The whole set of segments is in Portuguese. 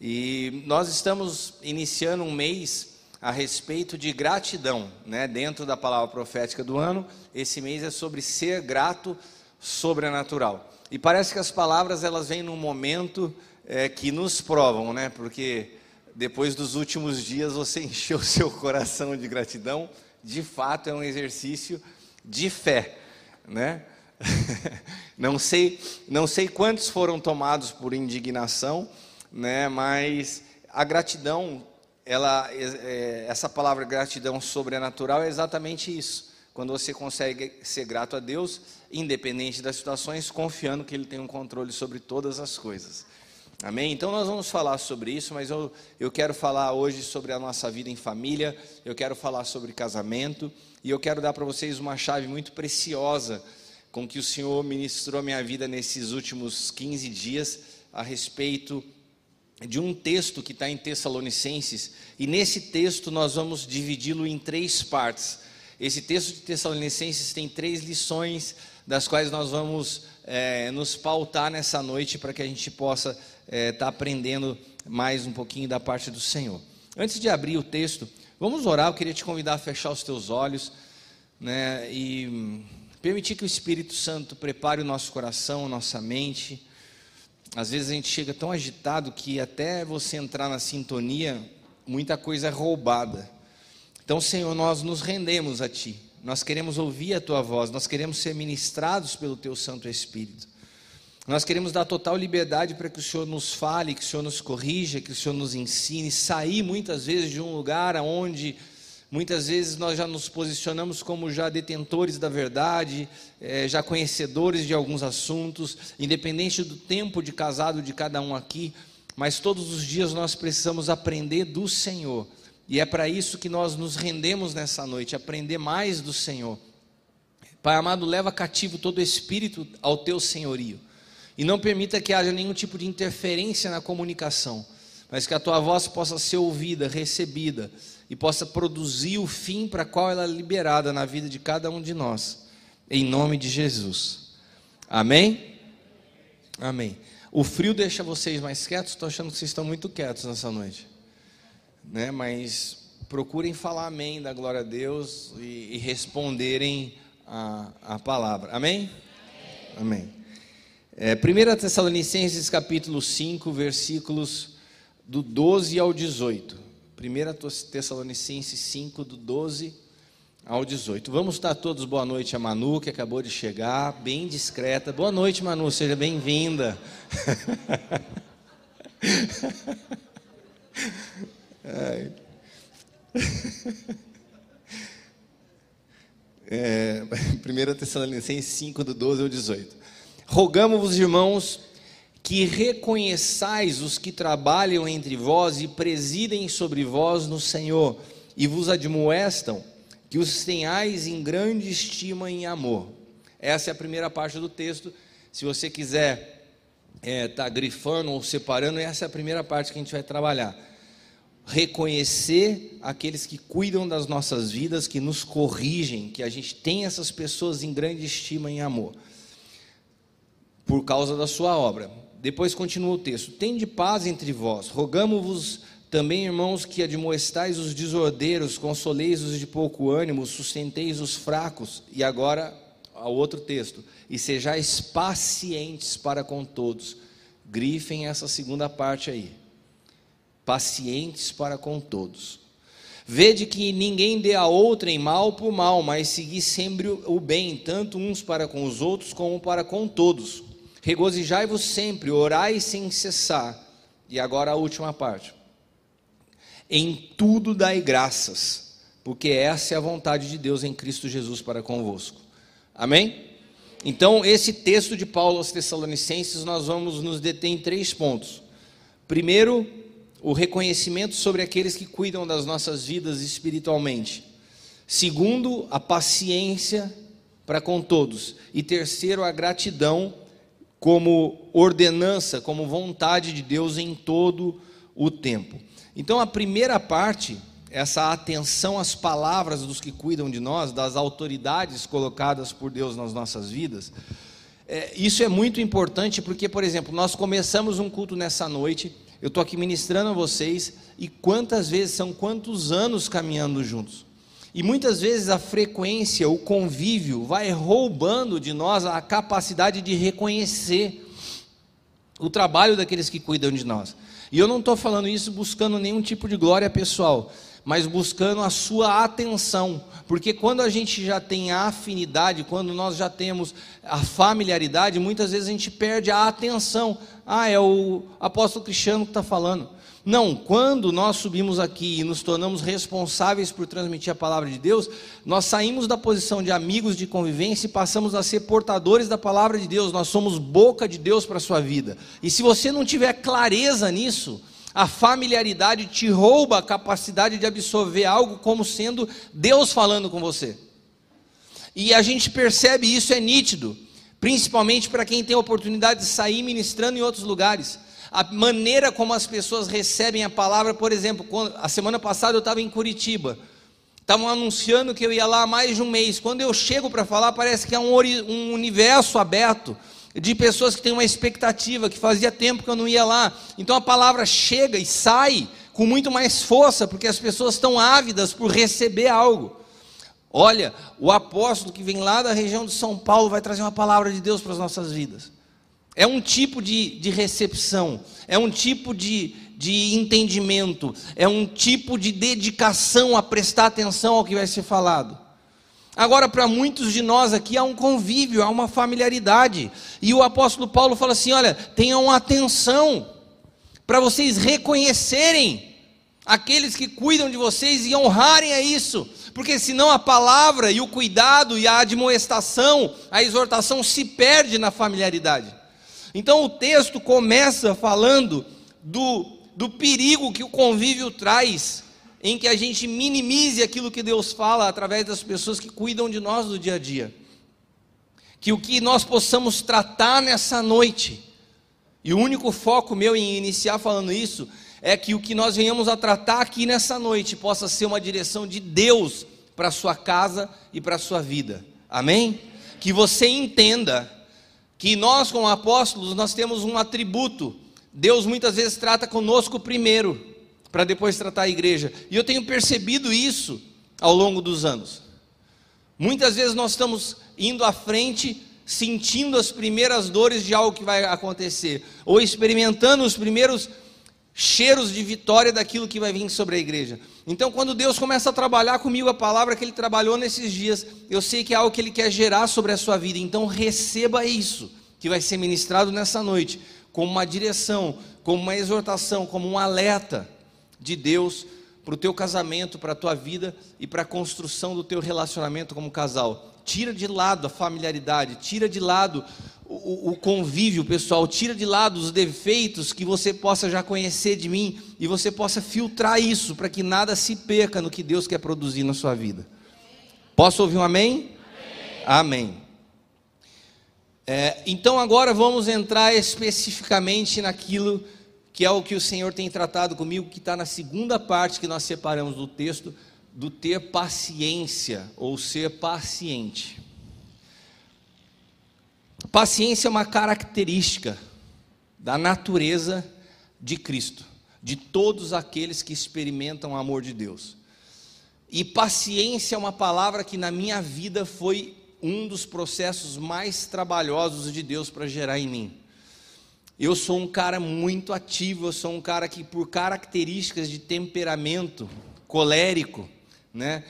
E nós estamos iniciando um mês a respeito de gratidão, né? Dentro da palavra profética do ano, esse mês é sobre ser grato sobrenatural. E parece que as palavras elas vêm num momento é, que nos provam, né? Porque depois dos últimos dias você encheu seu coração de gratidão, de fato é um exercício de fé, né? não sei, não sei quantos foram tomados por indignação, né? Mas a gratidão, ela, é, essa palavra gratidão sobrenatural é exatamente isso. Quando você consegue ser grato a Deus, independente das situações, confiando que Ele tem um controle sobre todas as coisas. Amém? Então nós vamos falar sobre isso, mas eu, eu quero falar hoje sobre a nossa vida em família, eu quero falar sobre casamento, e eu quero dar para vocês uma chave muito preciosa com que o Senhor ministrou minha vida nesses últimos 15 dias a respeito de um texto que está em Tessalonicenses, e nesse texto nós vamos dividi-lo em três partes. Esse texto de Tessalonicenses tem três lições, das quais nós vamos é, nos pautar nessa noite para que a gente possa estar é, tá aprendendo mais um pouquinho da parte do Senhor. Antes de abrir o texto, vamos orar. Eu queria te convidar a fechar os teus olhos né, e permitir que o Espírito Santo prepare o nosso coração, nossa mente às vezes a gente chega tão agitado que até você entrar na sintonia, muita coisa é roubada. Então, Senhor, nós nos rendemos a Ti. Nós queremos ouvir a Tua voz, nós queremos ser ministrados pelo Teu Santo Espírito. Nós queremos dar total liberdade para que o Senhor nos fale, que o Senhor nos corrija, que o Senhor nos ensine, sair muitas vezes de um lugar onde Muitas vezes nós já nos posicionamos como já detentores da verdade, é, já conhecedores de alguns assuntos, independente do tempo de casado de cada um aqui, mas todos os dias nós precisamos aprender do Senhor. E é para isso que nós nos rendemos nessa noite, aprender mais do Senhor. Pai amado, leva cativo todo espírito ao teu senhorio. E não permita que haja nenhum tipo de interferência na comunicação, mas que a tua voz possa ser ouvida, recebida e possa produzir o fim para qual ela é liberada na vida de cada um de nós, em nome de Jesus. Amém? Amém. O frio deixa vocês mais quietos, estou achando que vocês estão muito quietos nessa noite, né? Mas procurem falar amém da glória a Deus e, e responderem a, a palavra. Amém? Amém. É, 1 Tessalonicenses capítulo 5, versículos do 12 ao 18. 1 Tessalonicenses 5, do 12 ao 18. Vamos estar todos boa noite a Manu, que acabou de chegar, bem discreta. Boa noite, Manu, seja bem-vinda. é, 1 Tessalonicenses 5, do 12 ao 18. Rogamos-vos, irmãos, que reconheçais os que trabalham entre vós e presidem sobre vós no Senhor, e vos admoestam, que os tenhais em grande estima e amor. Essa é a primeira parte do texto. Se você quiser estar é, tá grifando ou separando, essa é a primeira parte que a gente vai trabalhar. Reconhecer aqueles que cuidam das nossas vidas, que nos corrigem, que a gente tem essas pessoas em grande estima e amor, por causa da sua obra. Depois continua o texto: Tende paz entre vós, rogamo-vos também, irmãos, que admoestais os desordeiros, consoleis os de pouco ânimo, sustenteis os fracos. E agora, ao outro texto: E sejais pacientes para com todos. Grifem essa segunda parte aí. Pacientes para com todos. Vede que ninguém dê a outrem mal por mal, mas segui sempre o bem, tanto uns para com os outros como para com todos Regozijai-vos sempre, orai sem cessar. E agora a última parte. Em tudo dai graças, porque essa é a vontade de Deus em Cristo Jesus para convosco. Amém? Então, esse texto de Paulo aos Tessalonicenses, nós vamos nos deter em três pontos. Primeiro, o reconhecimento sobre aqueles que cuidam das nossas vidas espiritualmente. Segundo, a paciência para com todos. E terceiro, a gratidão como ordenança, como vontade de Deus em todo o tempo. Então, a primeira parte, essa atenção às palavras dos que cuidam de nós, das autoridades colocadas por Deus nas nossas vidas, é, isso é muito importante porque, por exemplo, nós começamos um culto nessa noite eu estou aqui ministrando a vocês, e quantas vezes, são quantos anos caminhando juntos. E muitas vezes a frequência, o convívio, vai roubando de nós a capacidade de reconhecer o trabalho daqueles que cuidam de nós. E eu não estou falando isso buscando nenhum tipo de glória pessoal, mas buscando a sua atenção, porque quando a gente já tem a afinidade, quando nós já temos a familiaridade, muitas vezes a gente perde a atenção. Ah, é o apóstolo Cristiano que está falando. Não, quando nós subimos aqui e nos tornamos responsáveis por transmitir a palavra de Deus, nós saímos da posição de amigos de convivência e passamos a ser portadores da palavra de Deus, nós somos boca de Deus para a sua vida. E se você não tiver clareza nisso, a familiaridade te rouba a capacidade de absorver algo como sendo Deus falando com você. E a gente percebe isso, é nítido, principalmente para quem tem a oportunidade de sair ministrando em outros lugares a maneira como as pessoas recebem a palavra, por exemplo, quando, a semana passada eu estava em Curitiba, estavam anunciando que eu ia lá há mais de um mês. Quando eu chego para falar, parece que é um, um universo aberto de pessoas que têm uma expectativa, que fazia tempo que eu não ia lá. Então a palavra chega e sai com muito mais força, porque as pessoas estão ávidas por receber algo. Olha, o apóstolo que vem lá da região de São Paulo vai trazer uma palavra de Deus para as nossas vidas. É um tipo de, de recepção, é um tipo de, de entendimento, é um tipo de dedicação a prestar atenção ao que vai ser falado. Agora, para muitos de nós aqui, há um convívio, há uma familiaridade. E o apóstolo Paulo fala assim: olha, tenham atenção, para vocês reconhecerem aqueles que cuidam de vocês e honrarem a isso, porque senão a palavra e o cuidado e a admoestação, a exortação se perde na familiaridade. Então o texto começa falando do, do perigo que o convívio traz, em que a gente minimize aquilo que Deus fala através das pessoas que cuidam de nós do dia a dia. Que o que nós possamos tratar nessa noite, e o único foco meu em iniciar falando isso, é que o que nós venhamos a tratar aqui nessa noite possa ser uma direção de Deus para a sua casa e para a sua vida. Amém? Que você entenda que nós, como apóstolos, nós temos um atributo. Deus muitas vezes trata conosco primeiro, para depois tratar a igreja. E eu tenho percebido isso ao longo dos anos. Muitas vezes nós estamos indo à frente, sentindo as primeiras dores de algo que vai acontecer, ou experimentando os primeiros cheiros de vitória daquilo que vai vir sobre a igreja. Então, quando Deus começa a trabalhar comigo a palavra que Ele trabalhou nesses dias, eu sei que é algo que Ele quer gerar sobre a sua vida. Então, receba isso que vai ser ministrado nessa noite, como uma direção, como uma exortação, como um alerta de Deus para o teu casamento, para a tua vida e para a construção do teu relacionamento como casal. Tira de lado a familiaridade, tira de lado o, o, convívio pessoal, tira de lado os defeitos que você possa já conhecer de mim e você possa filtrar isso para que nada se perca no que Deus quer produzir na sua vida. Posso ouvir um amém? Amém. amém. É, então agora vamos entrar especificamente naquilo que é o que o Senhor tem tratado comigo, que está na segunda parte que nós separamos do texto, do ter paciência ou ser paciente. Paciência é uma característica da natureza de Cristo, de todos aqueles que experimentam o amor de Deus. E paciência é uma palavra que na minha vida foi um dos processos mais trabalhosos de Deus para gerar em mim. Eu sou um cara muito ativo, eu sou um cara que, por características de temperamento colérico, né,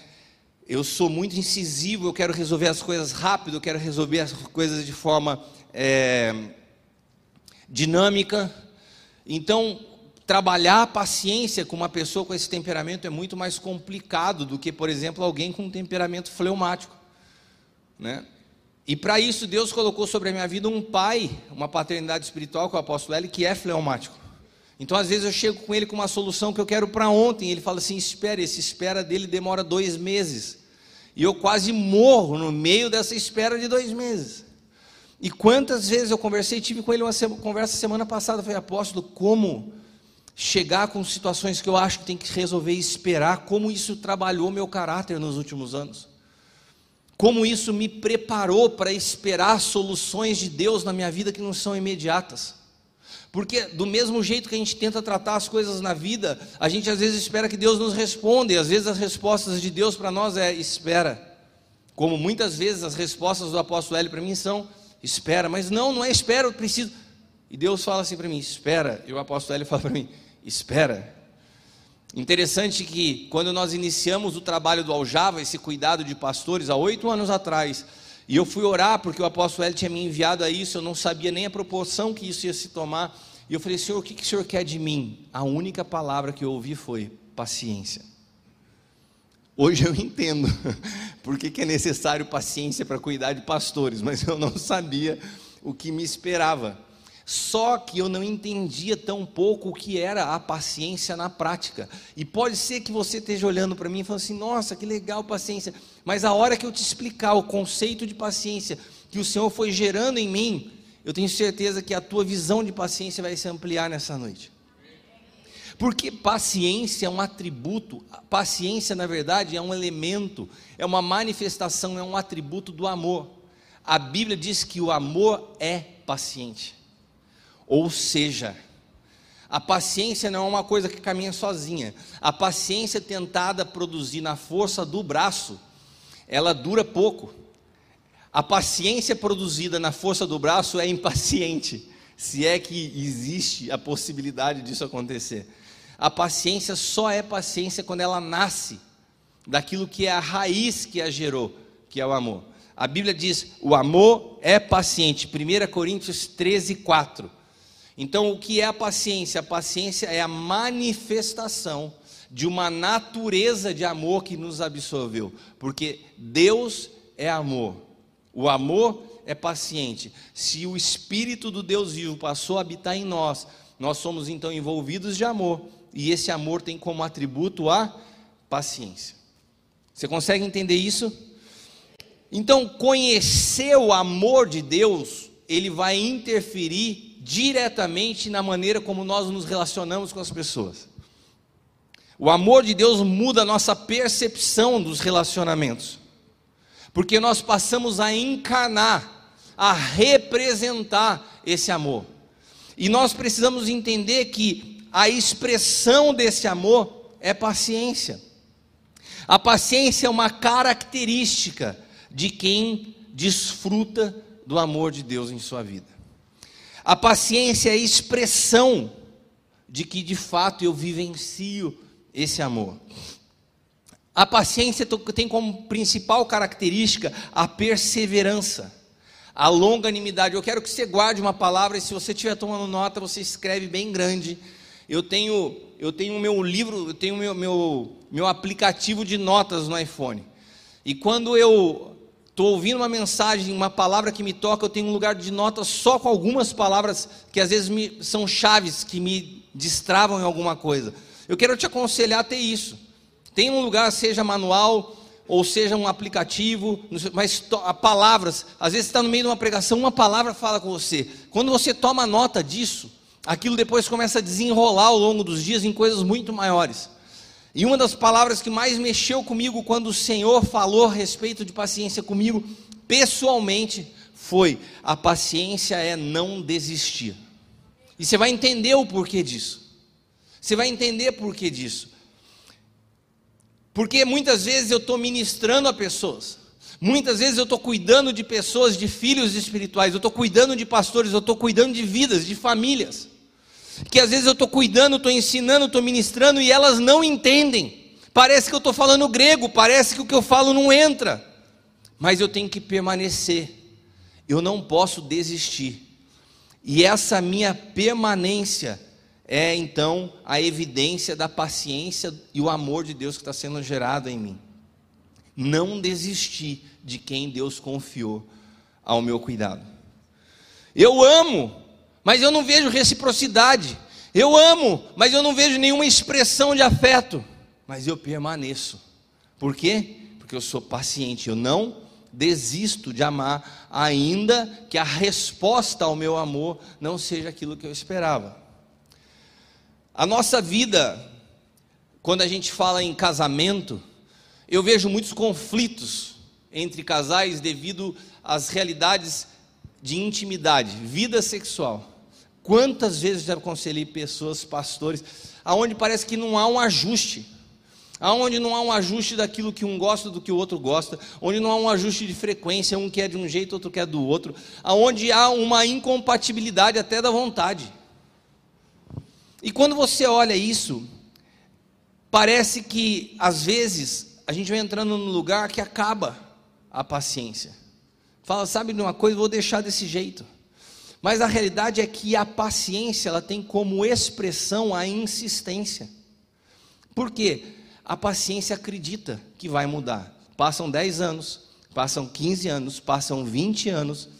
eu sou muito incisivo, eu quero resolver as coisas rápido, eu quero resolver as coisas de forma é, dinâmica. Então, trabalhar a paciência com uma pessoa com esse temperamento é muito mais complicado do que, por exemplo, alguém com um temperamento fleumático. Né? E para isso, Deus colocou sobre a minha vida um pai, uma paternidade espiritual, é o apóstolo L, que é fleumático. Então, às vezes, eu chego com ele com uma solução que eu quero para ontem. Ele fala assim: espere, esse espera dele demora dois meses. E eu quase morro no meio dessa espera de dois meses. E quantas vezes eu conversei, tive com ele uma conversa semana passada, falei, apóstolo, como chegar com situações que eu acho que tem que resolver e esperar, como isso trabalhou meu caráter nos últimos anos. Como isso me preparou para esperar soluções de Deus na minha vida que não são imediatas. Porque do mesmo jeito que a gente tenta tratar as coisas na vida, a gente às vezes espera que Deus nos responda, e às vezes as respostas de Deus para nós é espera. Como muitas vezes as respostas do apóstolo L para mim são espera, mas não, não é espera, eu preciso. E Deus fala assim para mim, espera, e o apóstolo L fala para mim, espera. Interessante que quando nós iniciamos o trabalho do Aljava, esse cuidado de pastores, há oito anos atrás, e eu fui orar porque o apóstolo L tinha me enviado a isso, eu não sabia nem a proporção que isso ia se tomar. E eu falei, Senhor, o que, que o Senhor quer de mim? A única palavra que eu ouvi foi paciência. Hoje eu entendo por que, que é necessário paciência para cuidar de pastores, mas eu não sabia o que me esperava. Só que eu não entendia tão pouco o que era a paciência na prática. E pode ser que você esteja olhando para mim e falando assim: nossa, que legal paciência. Mas a hora que eu te explicar o conceito de paciência que o Senhor foi gerando em mim, eu tenho certeza que a tua visão de paciência vai se ampliar nessa noite. Porque paciência é um atributo, paciência, na verdade, é um elemento, é uma manifestação, é um atributo do amor. A Bíblia diz que o amor é paciente. Ou seja, a paciência não é uma coisa que caminha sozinha. A paciência tentada produzir na força do braço, ela dura pouco. A paciência produzida na força do braço é impaciente, se é que existe a possibilidade disso acontecer. A paciência só é paciência quando ela nasce daquilo que é a raiz que a gerou, que é o amor. A Bíblia diz: o amor é paciente. 1 Coríntios 13, 4. Então, o que é a paciência? A paciência é a manifestação de uma natureza de amor que nos absorveu, porque Deus é amor. O amor é paciente. Se o Espírito do Deus vivo passou a habitar em nós, nós somos então envolvidos de amor e esse amor tem como atributo a paciência. Você consegue entender isso? Então, conhecer o amor de Deus, ele vai interferir diretamente na maneira como nós nos relacionamos com as pessoas. O amor de Deus muda a nossa percepção dos relacionamentos, porque nós passamos a encarnar, a representar esse amor. E nós precisamos entender que a expressão desse amor é paciência. A paciência é uma característica de quem desfruta do amor de Deus em sua vida. A paciência é a expressão de que de fato eu vivencio esse amor. A paciência tem como principal característica a perseverança, a longanimidade. Eu quero que você guarde uma palavra e se você estiver tomando nota, você escreve bem grande eu tenho eu tenho meu livro, eu tenho meu, meu, meu aplicativo de notas no iPhone. E quando eu estou ouvindo uma mensagem, uma palavra que me toca, eu tenho um lugar de notas só com algumas palavras que às vezes me, são chaves que me destravam em alguma coisa. Eu quero te aconselhar a ter isso. Tem um lugar, seja manual ou seja um aplicativo, mas palavras, às vezes está no meio de uma pregação, uma palavra fala com você. Quando você toma nota disso, aquilo depois começa a desenrolar ao longo dos dias em coisas muito maiores. E uma das palavras que mais mexeu comigo quando o Senhor falou a respeito de paciência comigo, pessoalmente, foi: a paciência é não desistir. E você vai entender o porquê disso. Você vai entender porquê disso. Porque muitas vezes eu estou ministrando a pessoas. Muitas vezes eu estou cuidando de pessoas, de filhos espirituais, eu estou cuidando de pastores, eu estou cuidando de vidas, de famílias que às vezes eu estou cuidando, estou ensinando, estou ministrando e elas não entendem. Parece que eu estou falando grego, parece que o que eu falo não entra, mas eu tenho que permanecer, eu não posso desistir. E essa minha permanência é então a evidência da paciência e o amor de Deus que está sendo gerado em mim. Não desistir de quem Deus confiou ao meu cuidado. Eu amo mas eu não vejo reciprocidade. Eu amo, mas eu não vejo nenhuma expressão de afeto. Mas eu permaneço. Por quê? Porque eu sou paciente, eu não desisto de amar, ainda que a resposta ao meu amor não seja aquilo que eu esperava. A nossa vida, quando a gente fala em casamento, eu vejo muitos conflitos entre casais devido às realidades de intimidade, vida sexual. Quantas vezes já aconselhei pessoas, pastores, aonde parece que não há um ajuste, aonde não há um ajuste daquilo que um gosta do que o outro gosta, onde não há um ajuste de frequência, um quer de um jeito, outro quer do outro, aonde há uma incompatibilidade até da vontade. E quando você olha isso, parece que às vezes a gente vai entrando num lugar que acaba a paciência. Fala, sabe de uma coisa, vou deixar desse jeito. Mas a realidade é que a paciência ela tem como expressão a insistência. Por quê? A paciência acredita que vai mudar. Passam 10 anos, passam 15 anos, passam 20 anos,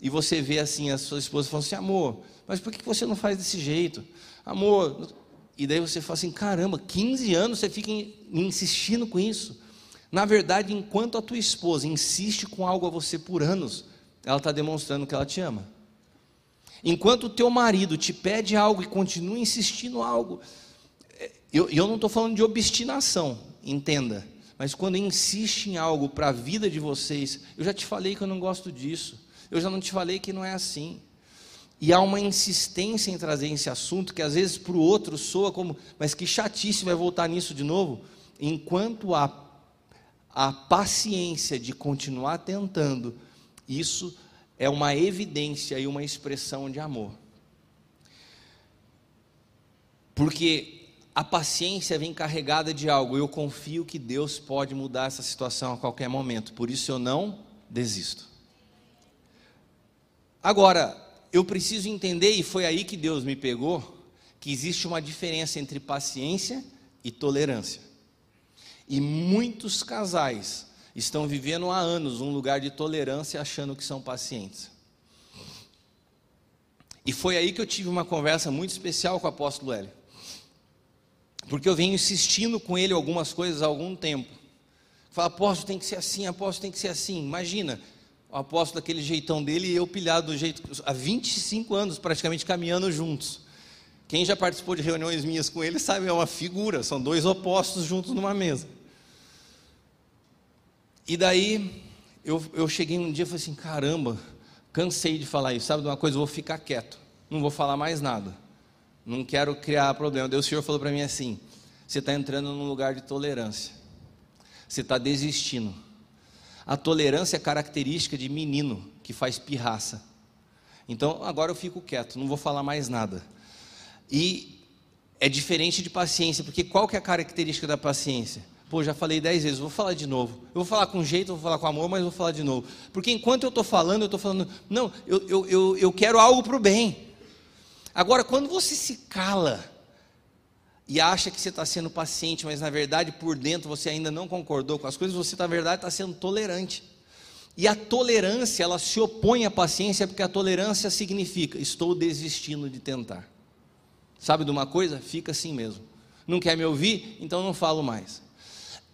e você vê assim a sua esposa falando assim: amor, mas por que você não faz desse jeito? Amor, e daí você fala assim: caramba, 15 anos você fica insistindo com isso. Na verdade, enquanto a tua esposa insiste com algo a você por anos, ela está demonstrando que ela te ama. Enquanto o teu marido te pede algo e continua insistindo algo, é, eu, eu não estou falando de obstinação, entenda. Mas quando insiste em algo para a vida de vocês, eu já te falei que eu não gosto disso. Eu já não te falei que não é assim. E há uma insistência em trazer esse assunto que às vezes para o outro soa como, mas que chatice vai voltar nisso de novo. Enquanto há a paciência de continuar tentando, isso é uma evidência e uma expressão de amor. Porque a paciência vem carregada de algo. Eu confio que Deus pode mudar essa situação a qualquer momento. Por isso eu não desisto. Agora, eu preciso entender, e foi aí que Deus me pegou, que existe uma diferença entre paciência e tolerância. E muitos casais estão vivendo há anos um lugar de tolerância achando que são pacientes. E foi aí que eu tive uma conversa muito especial com o apóstolo Hélio. Porque eu venho insistindo com ele algumas coisas há algum tempo. Fala, apóstolo tem que ser assim, apóstolo tem que ser assim. Imagina, o apóstolo daquele jeitão dele e eu pilhado do jeito. Há 25 anos praticamente caminhando juntos. Quem já participou de reuniões minhas com ele sabe, é uma figura, são dois opostos juntos numa mesa. E daí eu, eu cheguei um dia e falei assim: caramba, cansei de falar isso, sabe de uma coisa? Eu vou ficar quieto, não vou falar mais nada, não quero criar problema. Daí o Senhor falou para mim assim: você está entrando num lugar de tolerância, você está desistindo. A tolerância é característica de menino que faz pirraça. Então agora eu fico quieto, não vou falar mais nada. E é diferente de paciência, porque qual que é a característica da paciência? Pô, já falei dez vezes, vou falar de novo. Eu vou falar com jeito, vou falar com amor, mas vou falar de novo. Porque enquanto eu estou falando, eu estou falando, não, eu, eu, eu, eu quero algo para o bem. Agora, quando você se cala e acha que você está sendo paciente, mas na verdade por dentro você ainda não concordou com as coisas, você na verdade está sendo tolerante. E a tolerância, ela se opõe à paciência, porque a tolerância significa estou desistindo de tentar. Sabe de uma coisa? Fica assim mesmo. Não quer me ouvir? Então não falo mais.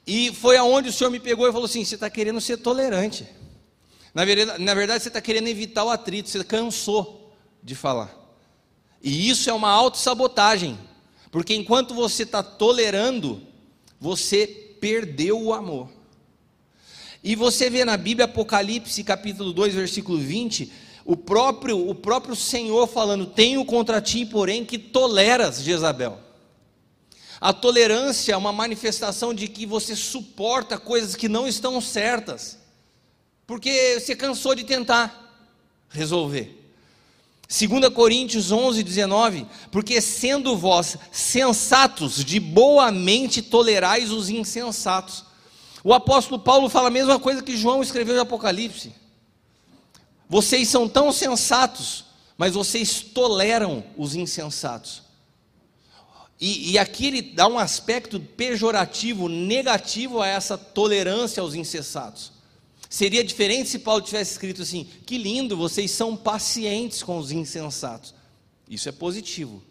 E foi aonde o Senhor me pegou e falou assim: você está querendo ser tolerante. Na verdade, na verdade você está querendo evitar o atrito, você cansou de falar. E isso é uma autossabotagem, porque enquanto você está tolerando, você perdeu o amor. E você vê na Bíblia, Apocalipse capítulo 2, versículo 20, o próprio, o próprio Senhor falando: Tenho contra ti, porém, que toleras Jezabel. A tolerância é uma manifestação de que você suporta coisas que não estão certas, porque você cansou de tentar resolver. 2 Coríntios 11, 19: Porque sendo vós sensatos, de boa mente tolerais os insensatos. O apóstolo Paulo fala a mesma coisa que João escreveu no Apocalipse. Vocês são tão sensatos, mas vocês toleram os insensatos. E, e, aqui ele dá um aspecto pejorativo, negativo a essa tolerância aos insensatos. Seria diferente se Paulo tivesse escrito assim: que lindo, vocês são pacientes com os insensatos. Isso é positivo.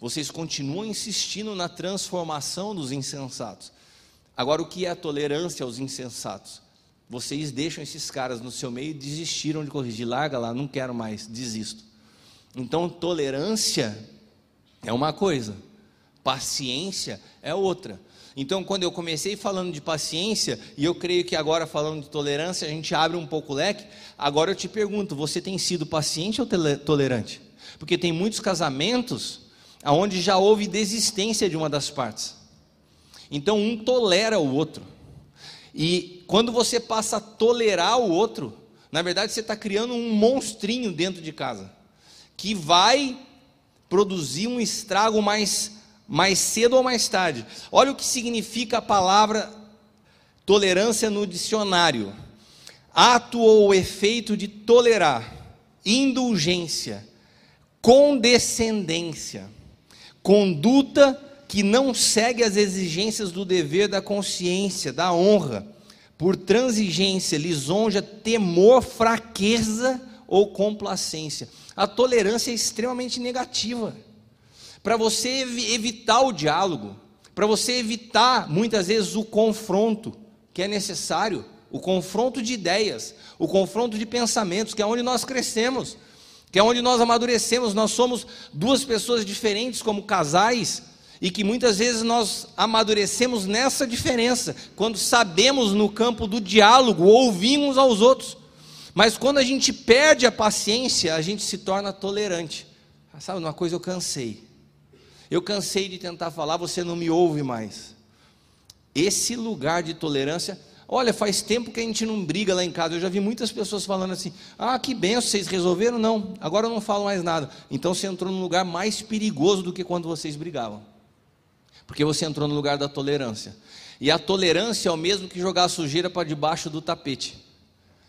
Vocês continuam insistindo na transformação dos insensatos. Agora, o que é a tolerância aos insensatos? Vocês deixam esses caras no seu meio e desistiram de corrigir. Larga lá, não quero mais, desisto. Então, tolerância é uma coisa, Paciência é outra. Então, quando eu comecei falando de paciência, e eu creio que agora falando de tolerância, a gente abre um pouco o leque. Agora eu te pergunto: você tem sido paciente ou tolerante? Porque tem muitos casamentos onde já houve desistência de uma das partes. Então um tolera o outro. E quando você passa a tolerar o outro, na verdade você está criando um monstrinho dentro de casa, que vai produzir um estrago mais, mais cedo ou mais tarde. Olha o que significa a palavra tolerância no dicionário: ato ou efeito de tolerar, indulgência, condescendência, conduta que não segue as exigências do dever da consciência, da honra, por transigência, lisonja, temor, fraqueza ou complacência. A tolerância é extremamente negativa. Para você evitar o diálogo, para você evitar muitas vezes o confronto que é necessário, o confronto de ideias, o confronto de pensamentos, que é onde nós crescemos, que é onde nós amadurecemos. Nós somos duas pessoas diferentes como casais, e que muitas vezes nós amadurecemos nessa diferença, quando sabemos no campo do diálogo, ouvimos aos outros. Mas quando a gente perde a paciência, a gente se torna tolerante. Sabe, uma coisa eu cansei. Eu cansei de tentar falar, você não me ouve mais. Esse lugar de tolerância, olha, faz tempo que a gente não briga lá em casa. Eu já vi muitas pessoas falando assim: ah, que benção, vocês resolveram? Não, agora eu não falo mais nada. Então você entrou num lugar mais perigoso do que quando vocês brigavam porque você entrou no lugar da tolerância. E a tolerância é o mesmo que jogar a sujeira para debaixo do tapete.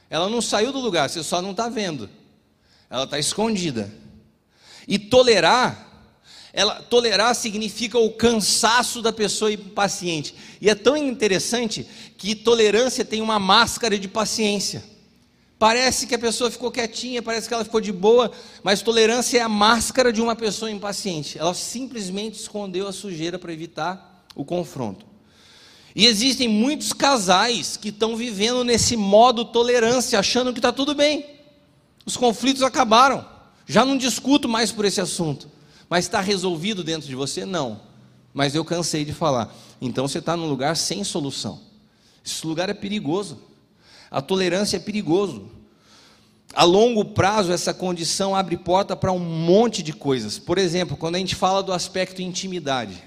Ela não saiu do lugar, você só não está vendo. Ela está escondida. E tolerar, ela, tolerar significa o cansaço da pessoa impaciente. E é tão interessante que tolerância tem uma máscara de paciência. Parece que a pessoa ficou quietinha, parece que ela ficou de boa, mas tolerância é a máscara de uma pessoa impaciente. Ela simplesmente escondeu a sujeira para evitar o confronto. E existem muitos casais que estão vivendo nesse modo tolerância, achando que está tudo bem. Os conflitos acabaram. Já não discuto mais por esse assunto. Mas está resolvido dentro de você? Não. Mas eu cansei de falar. Então você está num lugar sem solução. Esse lugar é perigoso. A tolerância é perigoso. A longo prazo, essa condição abre porta para um monte de coisas. Por exemplo, quando a gente fala do aspecto intimidade.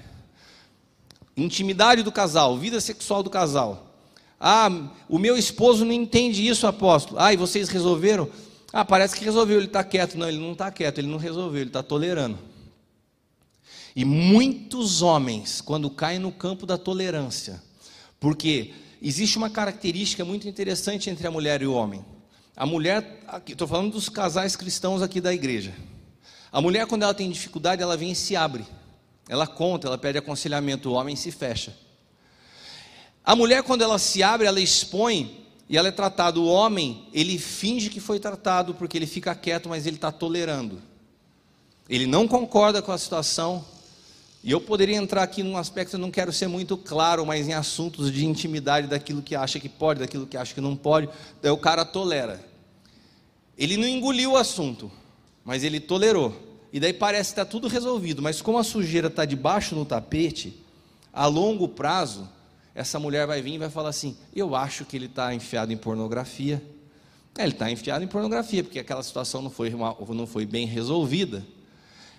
Intimidade do casal, vida sexual do casal. Ah, o meu esposo não entende isso, apóstolo. Ah, e vocês resolveram? Ah, parece que resolveu, ele está quieto. Não, ele não está quieto, ele não resolveu, ele está tolerando. E muitos homens, quando caem no campo da tolerância, porque existe uma característica muito interessante entre a mulher e o homem. A mulher, estou falando dos casais cristãos aqui da igreja. A mulher, quando ela tem dificuldade, ela vem e se abre. Ela conta, ela pede aconselhamento, o homem se fecha. A mulher, quando ela se abre, ela expõe e ela é tratada. O homem, ele finge que foi tratado porque ele fica quieto, mas ele está tolerando. Ele não concorda com a situação, e eu poderia entrar aqui num aspecto, eu não quero ser muito claro, mas em assuntos de intimidade, daquilo que acha que pode, daquilo que acha que não pode, daí o cara tolera. Ele não engoliu o assunto, mas ele tolerou. E daí parece que está tudo resolvido, mas como a sujeira está debaixo do tapete, a longo prazo, essa mulher vai vir e vai falar assim: Eu acho que ele está enfiado em pornografia. É, ele está enfiado em pornografia, porque aquela situação não foi, não foi bem resolvida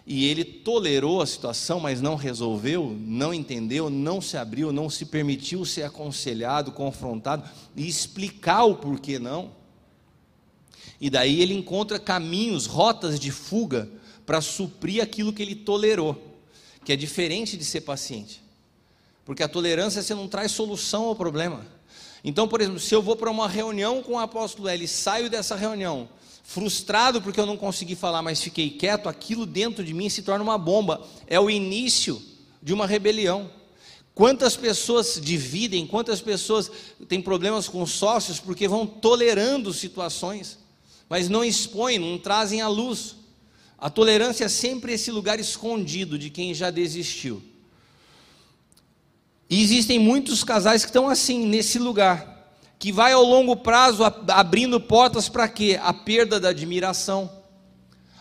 e ele tolerou a situação, mas não resolveu, não entendeu, não se abriu, não se permitiu ser aconselhado, confrontado e explicar o porquê não. E daí ele encontra caminhos, rotas de fuga para suprir aquilo que ele tolerou, que é diferente de ser paciente. Porque a tolerância você não traz solução ao problema. Então, por exemplo, se eu vou para uma reunião com o apóstolo L e saio dessa reunião frustrado porque eu não consegui falar, mas fiquei quieto, aquilo dentro de mim se torna uma bomba. É o início de uma rebelião. Quantas pessoas dividem, quantas pessoas têm problemas com sócios porque vão tolerando situações, mas não expõem, não trazem à luz. A tolerância é sempre esse lugar escondido de quem já desistiu. E existem muitos casais que estão assim, nesse lugar que vai ao longo prazo abrindo portas para quê? A perda da admiração.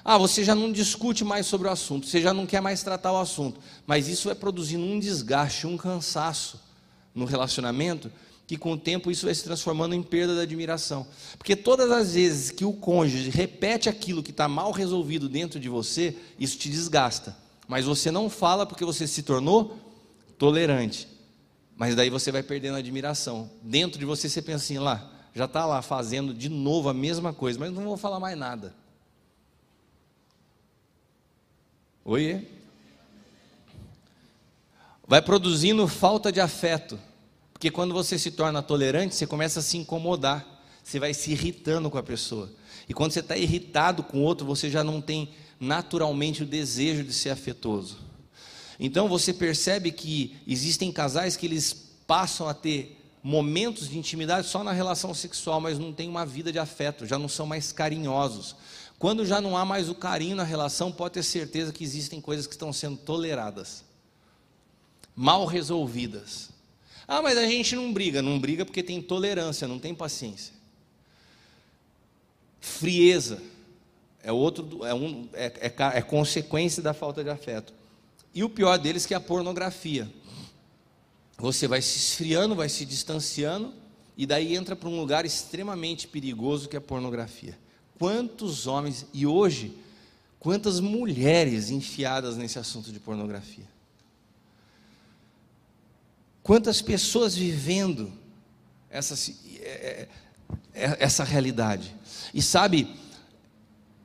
Ah, você já não discute mais sobre o assunto, você já não quer mais tratar o assunto, mas isso vai produzindo um desgaste, um cansaço no relacionamento que com o tempo isso vai se transformando em perda da admiração. Porque todas as vezes que o cônjuge repete aquilo que está mal resolvido dentro de você, isso te desgasta. Mas você não fala porque você se tornou tolerante. Mas daí você vai perdendo a admiração. Dentro de você você pensa assim, lá, já está lá fazendo de novo a mesma coisa, mas não vou falar mais nada. Oi? Vai produzindo falta de afeto. Porque quando você se torna tolerante, você começa a se incomodar. Você vai se irritando com a pessoa. E quando você está irritado com o outro, você já não tem naturalmente o desejo de ser afetuoso. Então você percebe que existem casais que eles passam a ter momentos de intimidade só na relação sexual, mas não tem uma vida de afeto, já não são mais carinhosos. Quando já não há mais o carinho na relação, pode ter certeza que existem coisas que estão sendo toleradas, mal resolvidas. Ah, mas a gente não briga, não briga porque tem tolerância, não tem paciência. Frieza é outro, é, um, é, é, é consequência da falta de afeto. E o pior deles que é a pornografia. Você vai se esfriando, vai se distanciando, e daí entra para um lugar extremamente perigoso que é a pornografia. Quantos homens, e hoje, quantas mulheres enfiadas nesse assunto de pornografia? Quantas pessoas vivendo essa, é, é, é, essa realidade? E sabe,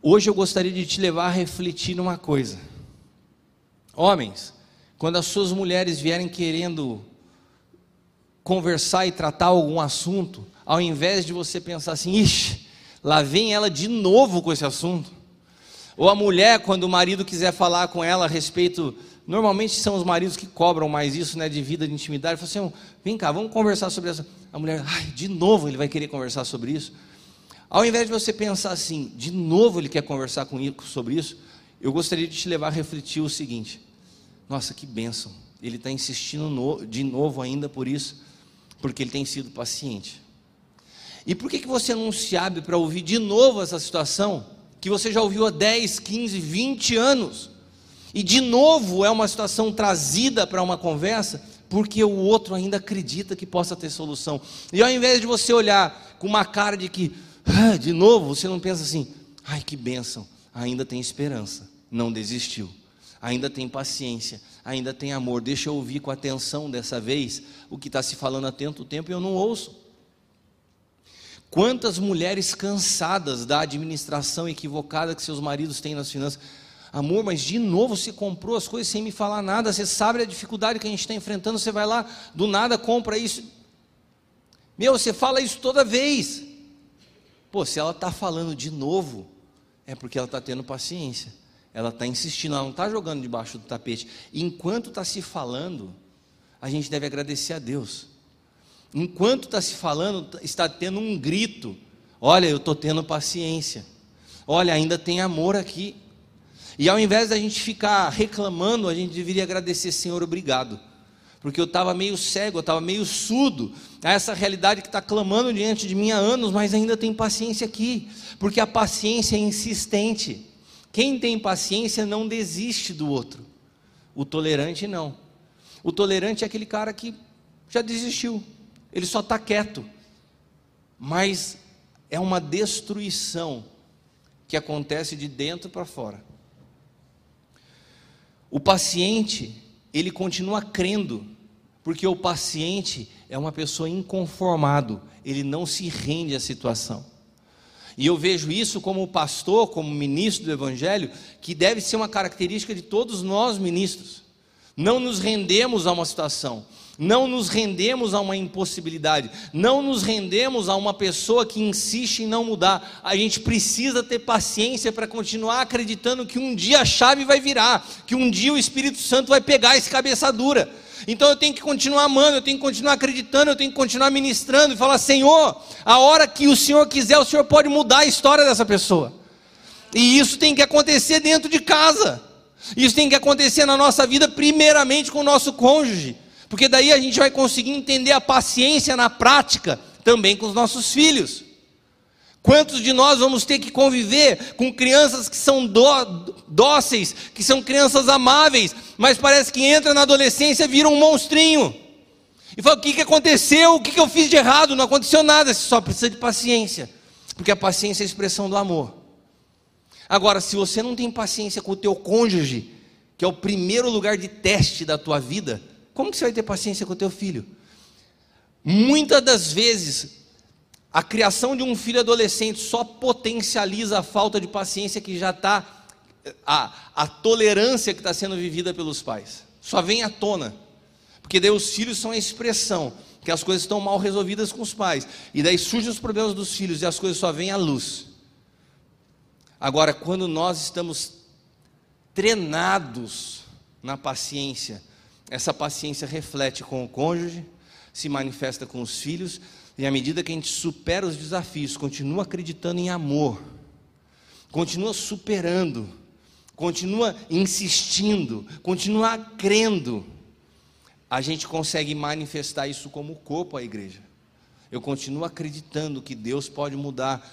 hoje eu gostaria de te levar a refletir numa coisa. Homens, quando as suas mulheres vierem querendo conversar e tratar algum assunto, ao invés de você pensar assim, ixi, lá vem ela de novo com esse assunto. Ou a mulher, quando o marido quiser falar com ela a respeito Normalmente são os maridos que cobram mais isso, né, de vida, de intimidade. Falam assim, vem cá, vamos conversar sobre essa. A mulher, ai, de novo ele vai querer conversar sobre isso. Ao invés de você pensar assim, de novo ele quer conversar comigo sobre isso, eu gostaria de te levar a refletir o seguinte: nossa, que bênção. Ele está insistindo no, de novo ainda por isso, porque ele tem sido paciente. E por que, que você não se abre para ouvir de novo essa situação que você já ouviu há 10, 15, 20 anos? E de novo é uma situação trazida para uma conversa, porque o outro ainda acredita que possa ter solução. E ao invés de você olhar com uma cara de que, ah, de novo, você não pensa assim, ai que bênção, ainda tem esperança, não desistiu, ainda tem paciência, ainda tem amor. Deixa eu ouvir com atenção dessa vez o que está se falando há tanto tempo e eu não ouço. Quantas mulheres cansadas da administração equivocada que seus maridos têm nas finanças, Amor, mas de novo você comprou as coisas sem me falar nada. Você sabe a dificuldade que a gente está enfrentando. Você vai lá, do nada compra isso. Meu, você fala isso toda vez. Pô, se ela está falando de novo, é porque ela está tendo paciência. Ela está insistindo, ela não está jogando debaixo do tapete. Enquanto está se falando, a gente deve agradecer a Deus. Enquanto está se falando, está tendo um grito: Olha, eu estou tendo paciência. Olha, ainda tem amor aqui. E ao invés da gente ficar reclamando, a gente deveria agradecer, Senhor, obrigado. Porque eu estava meio cego, eu estava meio surdo a essa realidade que está clamando diante de mim há anos, mas ainda tem paciência aqui. Porque a paciência é insistente. Quem tem paciência não desiste do outro. O tolerante não. O tolerante é aquele cara que já desistiu. Ele só está quieto. Mas é uma destruição que acontece de dentro para fora. O paciente, ele continua crendo, porque o paciente é uma pessoa inconformado, ele não se rende à situação. E eu vejo isso como pastor, como ministro do Evangelho, que deve ser uma característica de todos nós ministros. Não nos rendemos a uma situação, não nos rendemos a uma impossibilidade, não nos rendemos a uma pessoa que insiste em não mudar. A gente precisa ter paciência para continuar acreditando que um dia a chave vai virar, que um dia o Espírito Santo vai pegar esse cabeça dura. Então eu tenho que continuar amando, eu tenho que continuar acreditando, eu tenho que continuar ministrando e falar: Senhor, a hora que o Senhor quiser, o Senhor pode mudar a história dessa pessoa. E isso tem que acontecer dentro de casa. Isso tem que acontecer na nossa vida, primeiramente com o nosso cônjuge porque daí a gente vai conseguir entender a paciência na prática também com os nossos filhos. Quantos de nós vamos ter que conviver com crianças que são dóceis, que são crianças amáveis, mas parece que entra na adolescência vira um monstrinho. E fala: o que, que aconteceu? O que, que eu fiz de errado? Não aconteceu nada, você só precisa de paciência. Porque a paciência é a expressão do amor. Agora, se você não tem paciência com o teu cônjuge, que é o primeiro lugar de teste da tua vida, como que você vai ter paciência com o teu filho? Muitas das vezes, a criação de um filho adolescente só potencializa a falta de paciência que já está, a, a tolerância que está sendo vivida pelos pais. Só vem à tona. Porque daí os filhos são a expressão que as coisas estão mal resolvidas com os pais. E daí surgem os problemas dos filhos e as coisas só vêm à luz. Agora, quando nós estamos treinados na paciência, essa paciência reflete com o cônjuge, se manifesta com os filhos, e à medida que a gente supera os desafios, continua acreditando em amor, continua superando, continua insistindo, continua crendo, a gente consegue manifestar isso como corpo à igreja. Eu continuo acreditando que Deus pode mudar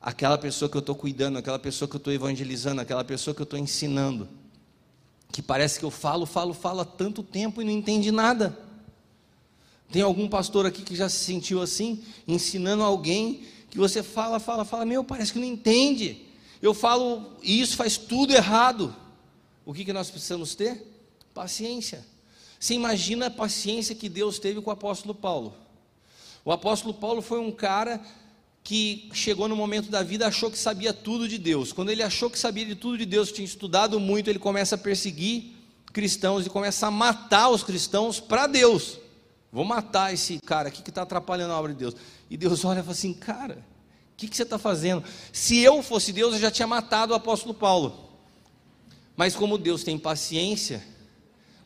aquela pessoa que eu estou cuidando, aquela pessoa que eu estou evangelizando, aquela pessoa que eu estou ensinando. Que parece que eu falo, falo, falo há tanto tempo e não entende nada. Tem algum pastor aqui que já se sentiu assim, ensinando alguém que você fala, fala, fala, meu, parece que não entende. Eu falo, e isso faz tudo errado. O que, que nós precisamos ter? Paciência. Você imagina a paciência que Deus teve com o apóstolo Paulo. O apóstolo Paulo foi um cara que chegou no momento da vida achou que sabia tudo de Deus. Quando ele achou que sabia de tudo de Deus, tinha estudado muito, ele começa a perseguir cristãos e começa a matar os cristãos para Deus. Vou matar esse cara aqui que está atrapalhando a obra de Deus. E Deus olha e fala assim: Cara, o que, que você está fazendo? Se eu fosse Deus, eu já tinha matado o apóstolo Paulo. Mas como Deus tem paciência,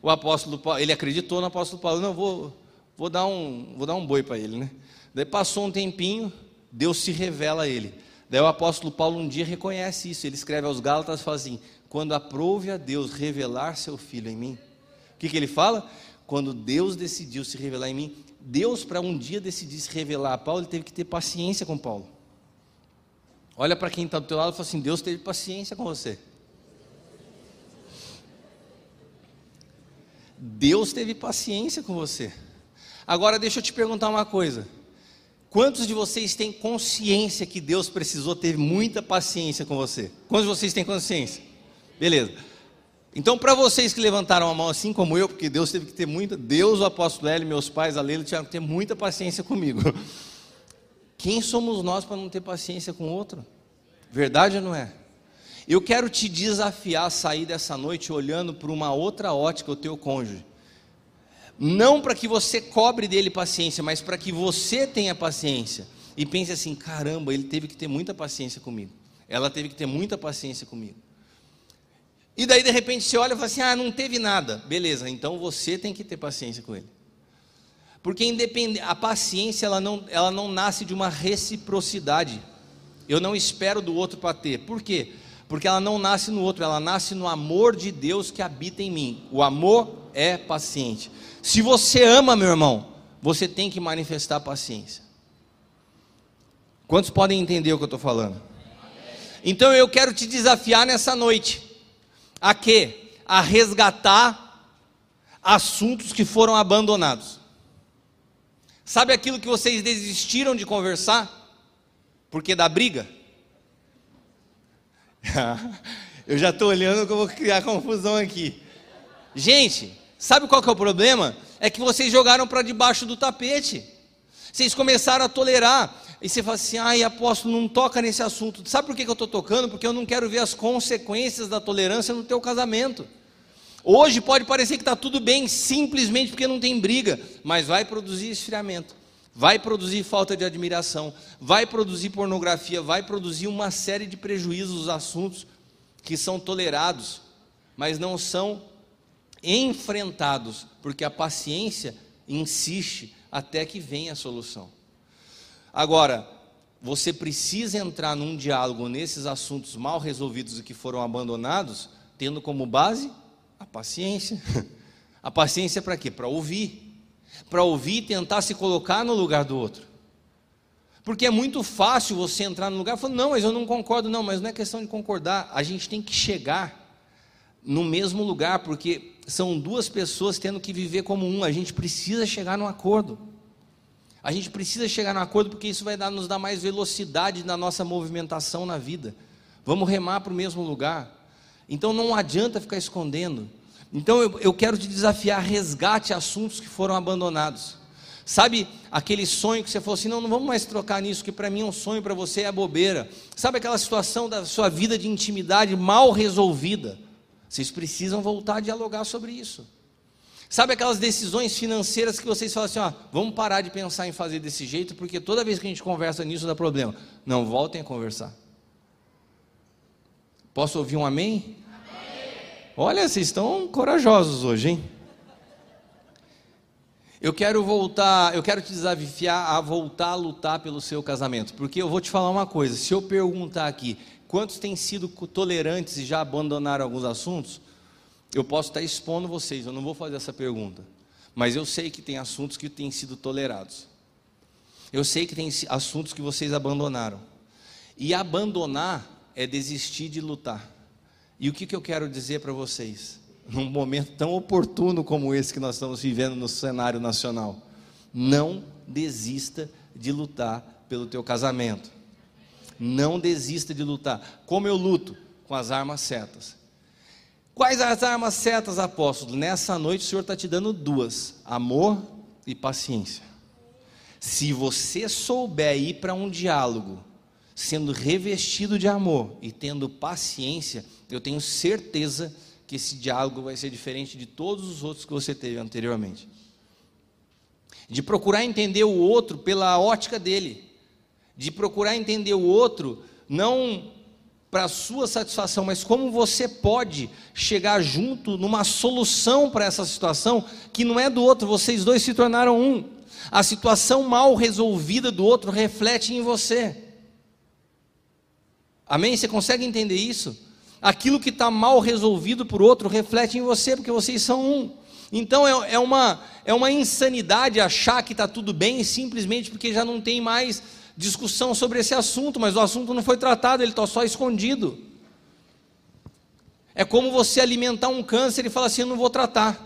o apóstolo Paulo, ele acreditou no apóstolo Paulo, não, vou, vou, dar, um, vou dar um boi para ele, né? Daí passou um tempinho, Deus se revela a ele. Daí o apóstolo Paulo um dia reconhece isso, ele escreve aos Gálatas e fala assim: quando aprove a Deus revelar seu filho em mim, o que, que ele fala? Quando Deus decidiu se revelar em mim, Deus, para um dia decidir se revelar a Paulo, ele teve que ter paciência com Paulo. Olha para quem está do teu lado e fala assim: Deus teve paciência com você. Deus teve paciência com você. Agora deixa eu te perguntar uma coisa. Quantos de vocês têm consciência que Deus precisou ter muita paciência com você? Quantos de vocês têm consciência? Beleza. Então, para vocês que levantaram a mão assim como eu, porque Deus teve que ter muita, Deus, o apóstolo Hélio, meus pais, a Leila, tiveram que ter muita paciência comigo. Quem somos nós para não ter paciência com outro? Verdade ou não é? Eu quero te desafiar a sair dessa noite olhando para uma outra ótica o teu cônjuge. Não para que você cobre dele paciência, mas para que você tenha paciência. E pense assim: caramba, ele teve que ter muita paciência comigo. Ela teve que ter muita paciência comigo. E daí de repente você olha e fala assim: ah, não teve nada. Beleza, então você tem que ter paciência com ele. Porque a paciência ela não, ela não nasce de uma reciprocidade. Eu não espero do outro para ter. Por quê? porque ela não nasce no outro, ela nasce no amor de Deus que habita em mim. O amor é paciente. Se você ama, meu irmão, você tem que manifestar paciência. Quantos podem entender o que eu estou falando? Então eu quero te desafiar nessa noite a quê? A resgatar assuntos que foram abandonados. Sabe aquilo que vocês desistiram de conversar? Porque da briga? Eu já estou olhando que eu vou criar confusão aqui. Gente, sabe qual que é o problema? É que vocês jogaram para debaixo do tapete. Vocês começaram a tolerar. E você fala assim, ai apóstolo, não toca nesse assunto. Sabe por que, eu estou tocando? Porque eu não quero ver as consequências da tolerância no teu casamento. Hoje pode parecer que está tudo bem, simplesmente porque não tem briga, mas vai produzir esfriamento vai produzir falta de admiração, vai produzir pornografia, vai produzir uma série de prejuízos, assuntos que são tolerados, mas não são enfrentados, porque a paciência insiste até que venha a solução. Agora, você precisa entrar num diálogo nesses assuntos mal resolvidos e que foram abandonados, tendo como base a paciência. A paciência para quê? Para ouvir para ouvir e tentar se colocar no lugar do outro. Porque é muito fácil você entrar no lugar e falar, não, mas eu não concordo, não, mas não é questão de concordar, a gente tem que chegar no mesmo lugar, porque são duas pessoas tendo que viver como um. A gente precisa chegar num acordo. A gente precisa chegar num acordo porque isso vai dar, nos dar mais velocidade na nossa movimentação na vida. Vamos remar para o mesmo lugar. Então não adianta ficar escondendo. Então eu, eu quero te desafiar, resgate assuntos que foram abandonados. Sabe aquele sonho que você falou assim: não, não vamos mais trocar nisso, que para mim é um sonho, para você é bobeira. Sabe aquela situação da sua vida de intimidade mal resolvida? Vocês precisam voltar a dialogar sobre isso. Sabe aquelas decisões financeiras que vocês falam assim: ó, vamos parar de pensar em fazer desse jeito, porque toda vez que a gente conversa nisso dá problema. Não, voltem a conversar. Posso ouvir um amém? amém? Olha, vocês estão corajosos hoje, hein? Eu quero voltar, eu quero te desafiar a voltar a lutar pelo seu casamento, porque eu vou te falar uma coisa: se eu perguntar aqui quantos têm sido tolerantes e já abandonaram alguns assuntos, eu posso estar expondo vocês, eu não vou fazer essa pergunta, mas eu sei que tem assuntos que têm sido tolerados, eu sei que tem assuntos que vocês abandonaram, e abandonar é desistir de lutar, e o que, que eu quero dizer para vocês? num momento tão oportuno como esse que nós estamos vivendo no cenário nacional. Não desista de lutar pelo teu casamento. Não desista de lutar. Como eu luto? Com as armas certas. Quais as armas certas, apóstolo? Nessa noite o Senhor está te dando duas: amor e paciência. Se você souber ir para um diálogo, sendo revestido de amor e tendo paciência, eu tenho certeza que esse diálogo vai ser diferente de todos os outros que você teve anteriormente. De procurar entender o outro pela ótica dele, de procurar entender o outro não para a sua satisfação, mas como você pode chegar junto numa solução para essa situação que não é do outro, vocês dois se tornaram um. A situação mal resolvida do outro reflete em você. Amém? Você consegue entender isso? aquilo que está mal resolvido por outro reflete em você, porque vocês são um. Então é, é uma, é uma insanidade achar que está tudo bem simplesmente porque já não tem mais discussão sobre esse assunto, mas o assunto não foi tratado, ele está só escondido. É como você alimentar um câncer e falar assim: eu não vou tratar.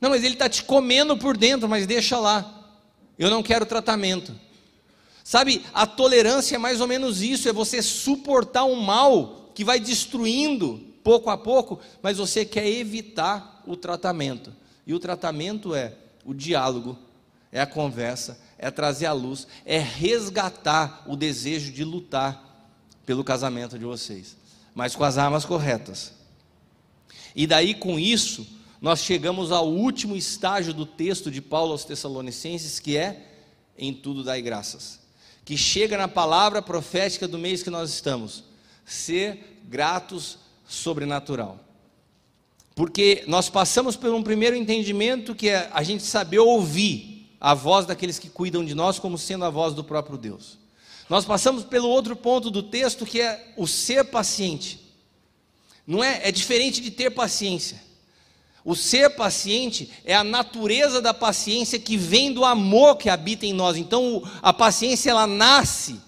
Não, mas ele está te comendo por dentro, mas deixa lá. Eu não quero tratamento. Sabe, a tolerância é mais ou menos isso: é você suportar o mal que vai destruindo pouco a pouco, mas você quer evitar o tratamento. E o tratamento é o diálogo, é a conversa, é trazer à luz, é resgatar o desejo de lutar pelo casamento de vocês, mas com as armas corretas. E daí com isso, nós chegamos ao último estágio do texto de Paulo aos Tessalonicenses, que é em tudo dai graças. Que chega na palavra profética do mês que nós estamos ser gratos sobrenatural. Porque nós passamos por um primeiro entendimento que é a gente saber ouvir a voz daqueles que cuidam de nós como sendo a voz do próprio Deus. Nós passamos pelo outro ponto do texto que é o ser paciente. Não é, é diferente de ter paciência. O ser paciente é a natureza da paciência que vem do amor que habita em nós. Então, a paciência ela nasce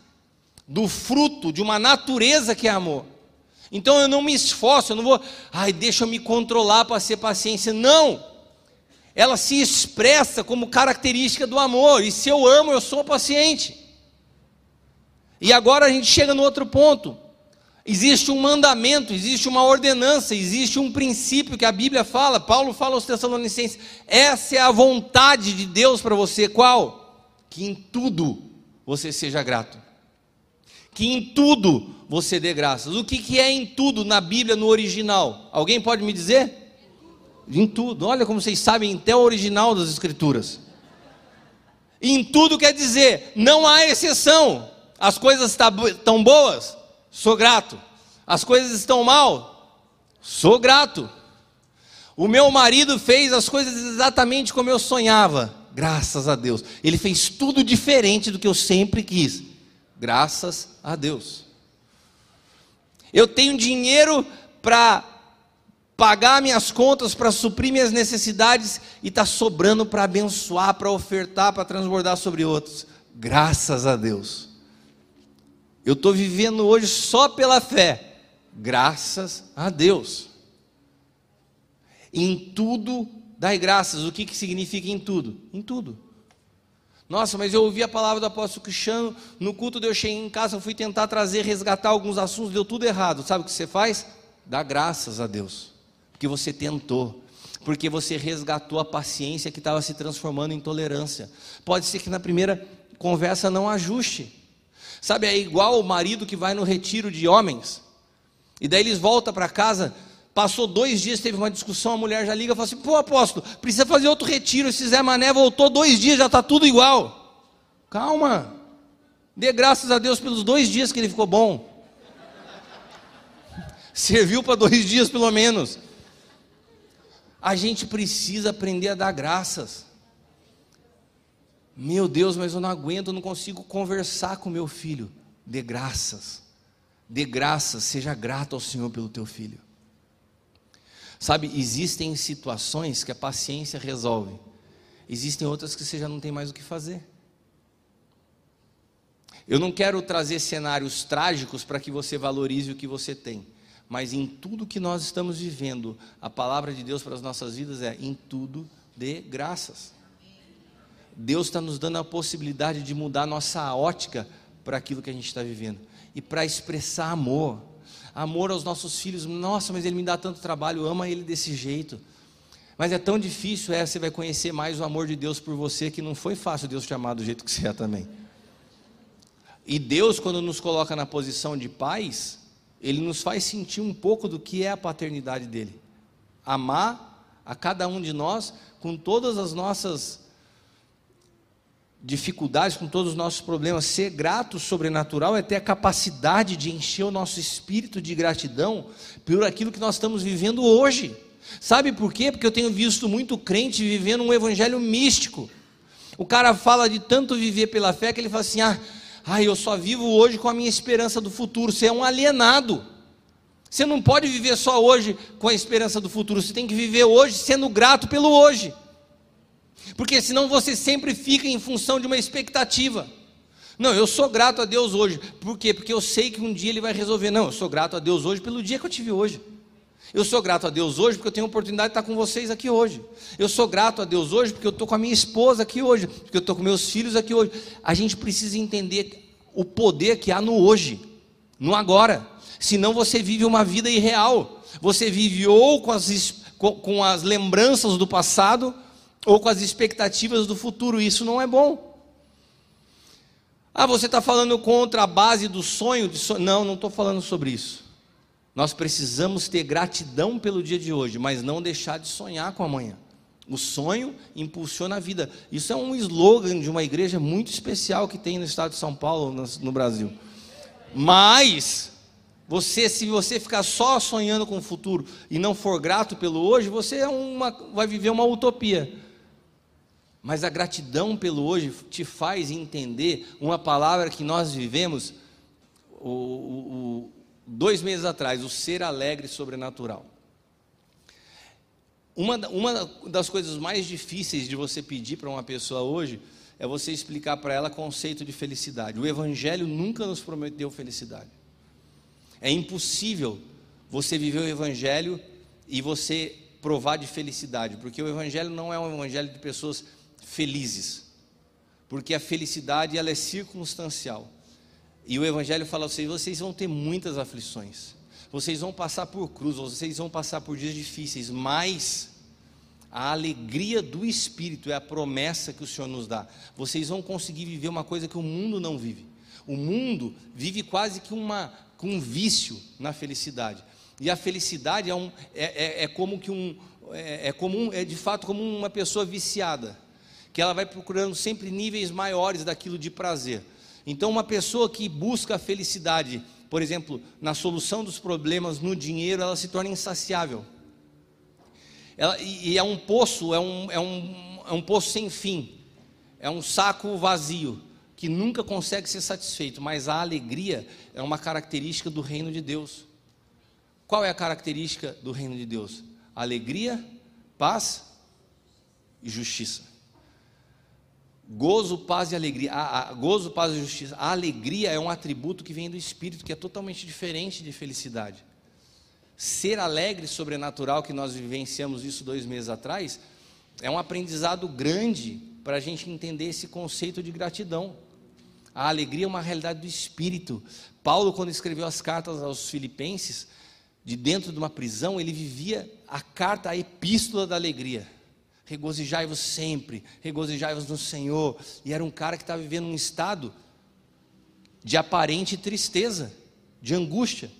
do fruto de uma natureza que é amor. Então eu não me esforço, eu não vou, ai, deixa eu me controlar para ser paciência. Não! Ela se expressa como característica do amor, e se eu amo, eu sou paciente. E agora a gente chega no outro ponto. Existe um mandamento, existe uma ordenança, existe um princípio que a Bíblia fala. Paulo fala aos Tessalonicenses: essa é a vontade de Deus para você. Qual? Que em tudo você seja grato que em tudo você dê graças. O que, que é em tudo na Bíblia, no original? Alguém pode me dizer? Em tudo. Olha como vocês sabem até o original das Escrituras. Em tudo quer dizer, não há exceção. As coisas estão boas, sou grato. As coisas estão mal, sou grato. O meu marido fez as coisas exatamente como eu sonhava, graças a Deus. Ele fez tudo diferente do que eu sempre quis. Graças a Deus. Eu tenho dinheiro para pagar minhas contas, para suprir minhas necessidades e está sobrando para abençoar, para ofertar, para transbordar sobre outros. Graças a Deus. Eu estou vivendo hoje só pela fé. Graças a Deus. Em tudo dai graças. O que, que significa em tudo? Em tudo. Nossa, mas eu ouvi a palavra do apóstolo Cristiano no culto, eu cheguei em casa, eu fui tentar trazer, resgatar alguns assuntos, deu tudo errado. Sabe o que você faz? Dá graças a Deus, porque você tentou, porque você resgatou a paciência que estava se transformando em tolerância. Pode ser que na primeira conversa não ajuste. Sabe, é igual o marido que vai no retiro de homens, e daí eles voltam para casa, passou dois dias, teve uma discussão, a mulher já liga e fala assim: pô, apóstolo, precisa fazer outro retiro. Esse Zé Mané voltou dois dias, já está tudo igual. Calma, dê graças a Deus pelos dois dias que ele ficou bom. Serviu para dois dias pelo menos. A gente precisa aprender a dar graças. Meu Deus, mas eu não aguento, eu não consigo conversar com meu filho. Dê graças. Dê graças, seja grato ao Senhor pelo teu filho. Sabe, existem situações que a paciência resolve. Existem outras que você já não tem mais o que fazer. Eu não quero trazer cenários trágicos para que você valorize o que você tem, mas em tudo que nós estamos vivendo, a palavra de Deus para as nossas vidas é: em tudo dê graças. Deus está nos dando a possibilidade de mudar nossa ótica para aquilo que a gente está vivendo e para expressar amor. Amor aos nossos filhos. Nossa, mas ele me dá tanto trabalho, ama ele desse jeito. Mas é tão difícil, é, você vai conhecer mais o amor de Deus por você, que não foi fácil Deus te amar do jeito que você é também. E Deus, quando nos coloca na posição de pais, Ele nos faz sentir um pouco do que é a paternidade dele. Amar a cada um de nós com todas as nossas dificuldades, com todos os nossos problemas, ser grato sobrenatural é ter a capacidade de encher o nosso espírito de gratidão por aquilo que nós estamos vivendo hoje. Sabe por quê? Porque eu tenho visto muito crente vivendo um evangelho místico. O cara fala de tanto viver pela fé que ele fala assim: ah, ah, eu só vivo hoje com a minha esperança do futuro. Você é um alienado. Você não pode viver só hoje com a esperança do futuro, você tem que viver hoje sendo grato pelo hoje. Porque senão você sempre fica em função de uma expectativa. Não, eu sou grato a Deus hoje. Por quê? Porque eu sei que um dia Ele vai resolver. Não, eu sou grato a Deus hoje pelo dia que eu tive hoje. Eu sou grato a Deus hoje porque eu tenho a oportunidade de estar com vocês aqui hoje. Eu sou grato a Deus hoje porque eu estou com a minha esposa aqui hoje, porque eu estou com meus filhos aqui hoje. A gente precisa entender o poder que há no hoje, no agora. Senão você vive uma vida irreal. Você vive ou com as, com as lembranças do passado, ou com as expectativas do futuro. Isso não é bom. Ah, você está falando contra a base do sonho? De sonho. Não, não estou falando sobre isso. Nós precisamos ter gratidão pelo dia de hoje, mas não deixar de sonhar com amanhã. O sonho impulsiona a vida. Isso é um slogan de uma igreja muito especial que tem no estado de São Paulo, no Brasil. Mas você, se você ficar só sonhando com o futuro e não for grato pelo hoje, você é uma, vai viver uma utopia. Mas a gratidão pelo hoje te faz entender uma palavra que nós vivemos o, o, dois meses atrás, o ser alegre sobrenatural. Uma, uma das coisas mais difíceis de você pedir para uma pessoa hoje é você explicar para ela conceito de felicidade. O Evangelho nunca nos prometeu felicidade. É impossível você viver o Evangelho e você provar de felicidade, porque o Evangelho não é um Evangelho de pessoas felizes, porque a felicidade ela é circunstancial. E o Evangelho fala assim: vocês vão ter muitas aflições, vocês vão passar por cruz, vocês vão passar por dias difíceis, mas a alegria do Espírito é a promessa que o Senhor nos dá. Vocês vão conseguir viver uma coisa que o mundo não vive. O mundo vive quase que uma, um vício na felicidade. E a felicidade é, um, é, é, é como que um, é, é, comum, é de fato como uma pessoa viciada que ela vai procurando sempre níveis maiores daquilo de prazer. Então, uma pessoa que busca a felicidade, por exemplo, na solução dos problemas, no dinheiro, ela se torna insaciável. Ela, e, é um poço, é um, é, um, é um poço sem fim, é um saco vazio, que nunca consegue ser satisfeito, mas a alegria é uma característica do reino de Deus. Qual é a característica do reino de Deus? Alegria, paz e justiça. Gozo, paz e alegria. A, a, gozo, paz e justiça. A alegria é um atributo que vem do Espírito, que é totalmente diferente de felicidade. ser alegre sobrenatural que nós vivenciamos isso dois meses atrás, é um aprendizado grande para a gente entender esse conceito de gratidão. A alegria é uma realidade do espírito. Paulo, quando escreveu as cartas aos Filipenses, de dentro de uma prisão, ele vivia a carta, a epístola da alegria. Regozijai-vos sempre, regozijai-vos no Senhor. E era um cara que estava vivendo um estado de aparente tristeza, de angústia.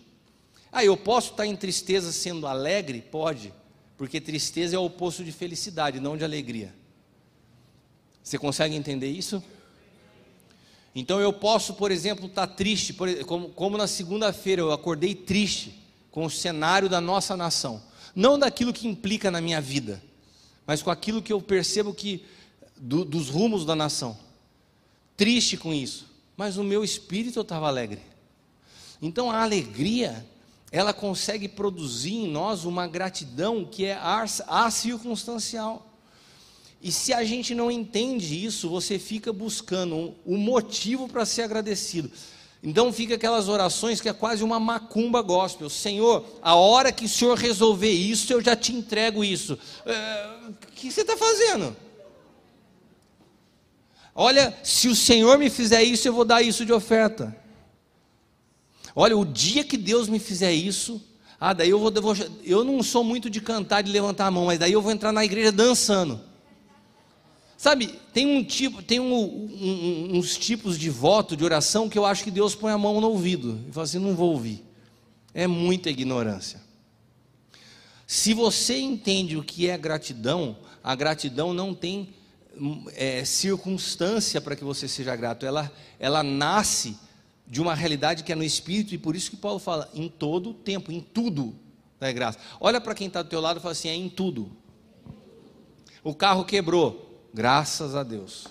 Ah, eu posso estar em tristeza sendo alegre? Pode, porque tristeza é o oposto de felicidade, não de alegria. Você consegue entender isso? Então eu posso, por exemplo, estar triste, como, como na segunda-feira eu acordei triste com o cenário da nossa nação, não daquilo que implica na minha vida, mas com aquilo que eu percebo que do, dos rumos da nação. Triste com isso, mas o meu espírito estava alegre. Então a alegria ela consegue produzir em nós uma gratidão que é acircunstancial. E se a gente não entende isso, você fica buscando um, um motivo para ser agradecido. Então fica aquelas orações que é quase uma macumba gospel. Senhor, a hora que o Senhor resolver isso, eu já te entrego isso. É, o que você está fazendo? Olha, se o Senhor me fizer isso, eu vou dar isso de oferta. Olha, o dia que Deus me fizer isso, ah, daí eu vou, eu não sou muito de cantar, de levantar a mão, mas daí eu vou entrar na igreja dançando. Sabe, tem um tipo, tem um, um, uns tipos de voto, de oração que eu acho que Deus põe a mão no ouvido e fala assim, não vou ouvir. É muita ignorância. Se você entende o que é gratidão, a gratidão não tem é, circunstância para que você seja grato. Ela, ela nasce de uma realidade que é no espírito, e por isso que Paulo fala, em todo o tempo, em tudo dá graça. Olha para quem está do teu lado e fala assim, é em tudo. O carro quebrou, graças a Deus.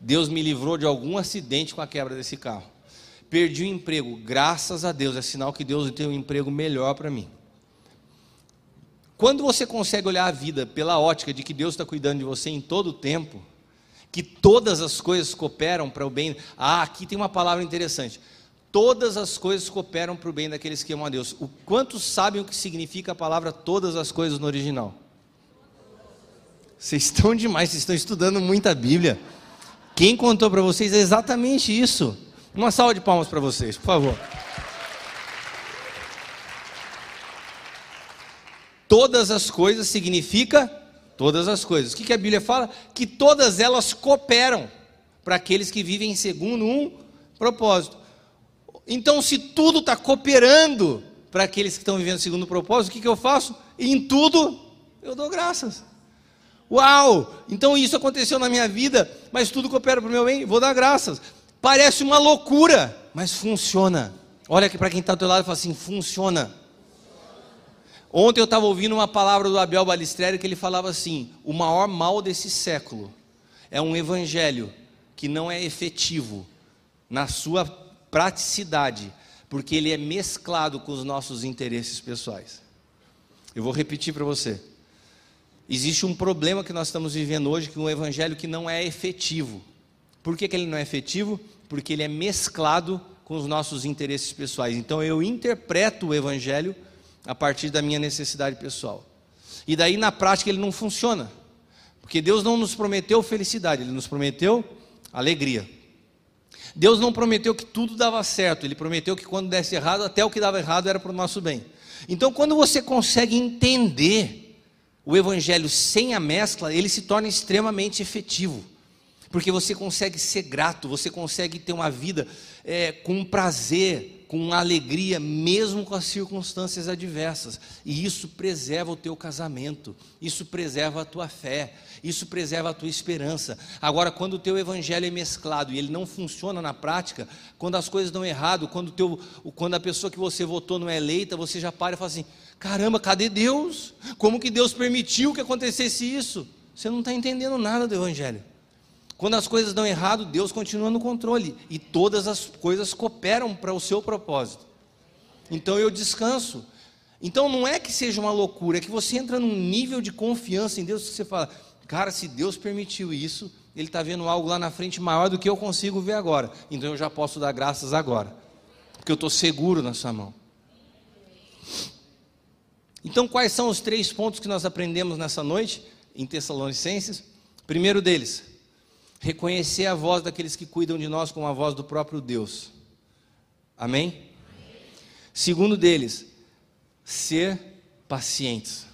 Deus me livrou de algum acidente com a quebra desse carro. Perdi o emprego, graças a Deus, é sinal que Deus tem um emprego melhor para mim. Quando você consegue olhar a vida pela ótica de que Deus está cuidando de você em todo o tempo, que todas as coisas cooperam para o bem. Ah, aqui tem uma palavra interessante todas as coisas cooperam para o bem daqueles que amam a Deus. O quantos sabem o que significa a palavra todas as coisas no original? Vocês estão demais, vocês estão estudando muita Bíblia. Quem contou para vocês é exatamente isso. Uma salva de palmas para vocês, por favor. Todas as coisas significa todas as coisas. O que, a Bíblia fala? Que todas elas cooperam para aqueles que vivem segundo um propósito. Então, se tudo está cooperando para aqueles que estão vivendo segundo o propósito, o que, que eu faço? Em tudo eu dou graças. Uau! Então isso aconteceu na minha vida, mas tudo coopera para o meu bem, vou dar graças. Parece uma loucura, mas funciona. Olha aqui para quem está do teu lado e fala assim: funciona. Ontem eu estava ouvindo uma palavra do Abel Balistreri que ele falava assim: o maior mal desse século é um evangelho que não é efetivo na sua praticidade, porque ele é mesclado com os nossos interesses pessoais. Eu vou repetir para você. Existe um problema que nós estamos vivendo hoje, que é um evangelho que não é efetivo. Por que, que ele não é efetivo? Porque ele é mesclado com os nossos interesses pessoais. Então eu interpreto o evangelho a partir da minha necessidade pessoal. E daí na prática ele não funciona. Porque Deus não nos prometeu felicidade, ele nos prometeu alegria. Deus não prometeu que tudo dava certo, Ele prometeu que quando desse errado, até o que dava errado era para o nosso bem. Então, quando você consegue entender o Evangelho sem a mescla, ele se torna extremamente efetivo, porque você consegue ser grato, você consegue ter uma vida é, com prazer, com alegria, mesmo com as circunstâncias adversas. E isso preserva o teu casamento, isso preserva a tua fé, isso preserva a tua esperança. Agora, quando o teu evangelho é mesclado e ele não funciona na prática, quando as coisas dão errado, quando, teu, quando a pessoa que você votou não é eleita, você já para e fala assim: caramba, cadê Deus? Como que Deus permitiu que acontecesse isso? Você não está entendendo nada do evangelho. Quando as coisas dão errado, Deus continua no controle e todas as coisas cooperam para o seu propósito. Então eu descanso. Então não é que seja uma loucura, é que você entra num nível de confiança em Deus que você fala, cara, se Deus permitiu isso, Ele está vendo algo lá na frente maior do que eu consigo ver agora. Então eu já posso dar graças agora, porque eu estou seguro na Sua mão. Então, quais são os três pontos que nós aprendemos nessa noite em Tessalonicenses? Primeiro deles, reconhecer a voz daqueles que cuidam de nós como a voz do próprio Deus. Amém? Segundo deles, ser pacientes,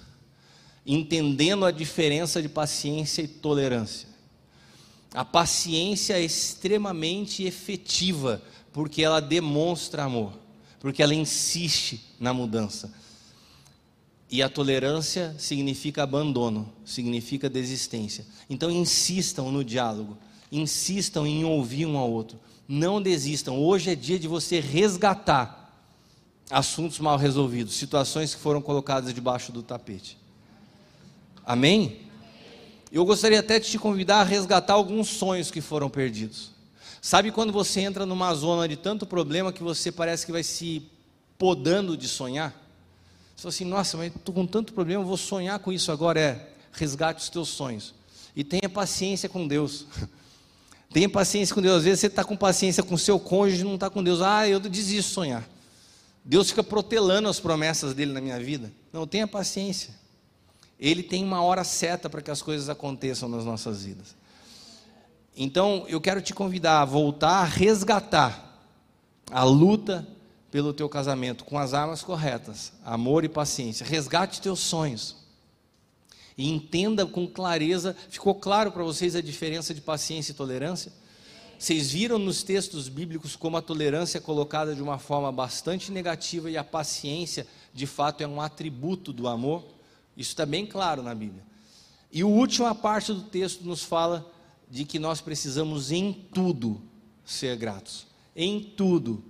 entendendo a diferença de paciência e tolerância. A paciência é extremamente efetiva, porque ela demonstra amor, porque ela insiste na mudança. E a tolerância significa abandono, significa desistência. Então insistam no diálogo, insistam em ouvir um ao outro. Não desistam. Hoje é dia de você resgatar assuntos mal resolvidos, situações que foram colocadas debaixo do tapete. Amém? Eu gostaria até de te convidar a resgatar alguns sonhos que foram perdidos. Sabe quando você entra numa zona de tanto problema que você parece que vai se podando de sonhar? Você assim, nossa, mas estou com tanto problema, vou sonhar com isso agora. É, resgate os teus sonhos. E tenha paciência com Deus. tenha paciência com Deus. Às vezes você está com paciência com seu cônjuge não está com Deus. Ah, eu desisto de sonhar. Deus fica protelando as promessas dele na minha vida. Não, tenha paciência. Ele tem uma hora certa para que as coisas aconteçam nas nossas vidas. Então, eu quero te convidar a voltar a resgatar a luta pelo teu casamento com as armas corretas, amor e paciência. Resgate teus sonhos. E entenda com clareza, ficou claro para vocês a diferença de paciência e tolerância? Vocês viram nos textos bíblicos como a tolerância é colocada de uma forma bastante negativa e a paciência, de fato, é um atributo do amor? Isso está bem claro na Bíblia. E a última parte do texto nos fala de que nós precisamos em tudo ser gratos. Em tudo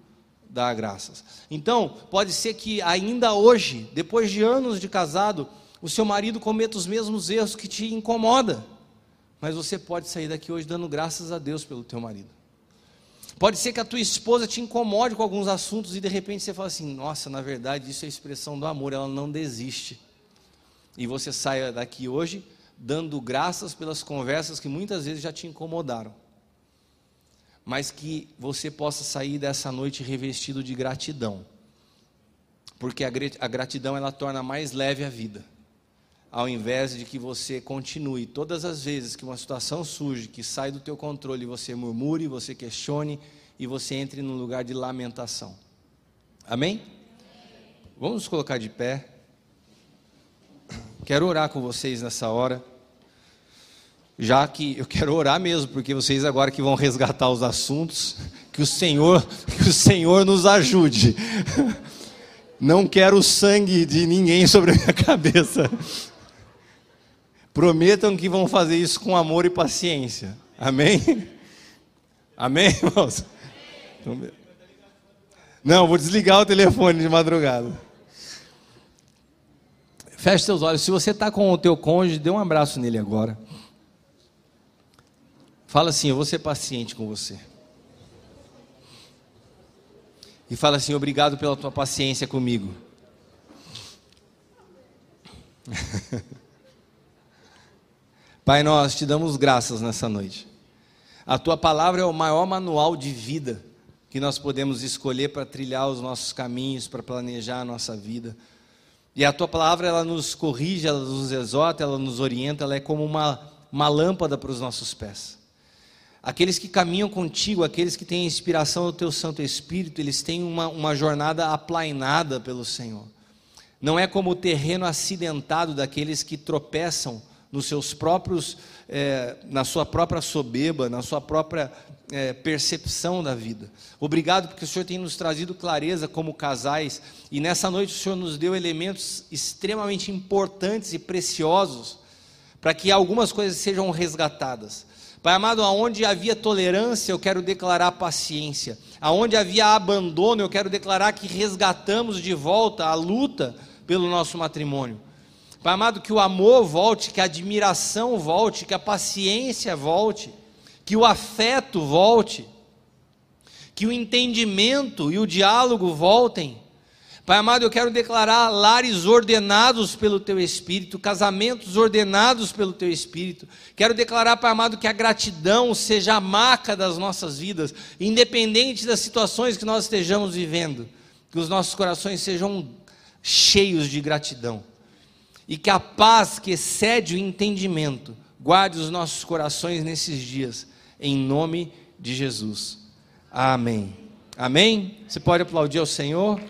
dar graças. Então, pode ser que ainda hoje, depois de anos de casado, o seu marido cometa os mesmos erros que te incomoda. Mas você pode sair daqui hoje dando graças a Deus pelo teu marido. Pode ser que a tua esposa te incomode com alguns assuntos e de repente você fala assim: "Nossa, na verdade, isso é expressão do amor, ela não desiste". E você saia daqui hoje dando graças pelas conversas que muitas vezes já te incomodaram mas que você possa sair dessa noite revestido de gratidão. Porque a gratidão ela torna mais leve a vida. Ao invés de que você continue todas as vezes que uma situação surge, que sai do teu controle, você murmure, você questione e você entre num lugar de lamentação. Amém? Vamos nos colocar de pé. Quero orar com vocês nessa hora já que eu quero orar mesmo, porque vocês agora que vão resgatar os assuntos, que o Senhor, que o Senhor nos ajude. Não quero sangue de ninguém sobre a minha cabeça. Prometam que vão fazer isso com amor e paciência. Amém? Amém, irmãos? Não, vou desligar o telefone de madrugada. Feche seus olhos. Se você está com o teu cônjuge, dê um abraço nele agora. Fala assim: Eu vou ser paciente com você. E fala assim: Obrigado pela tua paciência comigo. Pai, nós te damos graças nessa noite. A tua palavra é o maior manual de vida que nós podemos escolher para trilhar os nossos caminhos, para planejar a nossa vida. E a tua palavra, ela nos corrige, ela nos exorta, ela nos orienta, ela é como uma, uma lâmpada para os nossos pés. Aqueles que caminham contigo, aqueles que têm a inspiração do teu Santo Espírito, eles têm uma, uma jornada aplainada pelo Senhor. Não é como o terreno acidentado daqueles que tropeçam nos seus próprios, é, na sua própria soberba, na sua própria é, percepção da vida. Obrigado porque o Senhor tem nos trazido clareza como casais e nessa noite o Senhor nos deu elementos extremamente importantes e preciosos para que algumas coisas sejam resgatadas. Pai amado, aonde havia tolerância, eu quero declarar paciência. Aonde havia abandono, eu quero declarar que resgatamos de volta a luta pelo nosso matrimônio. Pai amado, que o amor volte, que a admiração volte, que a paciência volte, que o afeto volte, que o entendimento e o diálogo voltem Pai amado, eu quero declarar lares ordenados pelo Teu Espírito, casamentos ordenados pelo Teu Espírito. Quero declarar, Pai amado, que a gratidão seja a marca das nossas vidas, independente das situações que nós estejamos vivendo. Que os nossos corações sejam cheios de gratidão. e que a paz que excede o entendimento guarde os nossos corações nesses dias, em nome de Jesus. Amém. Amém? Você pode aplaudir ao Senhor?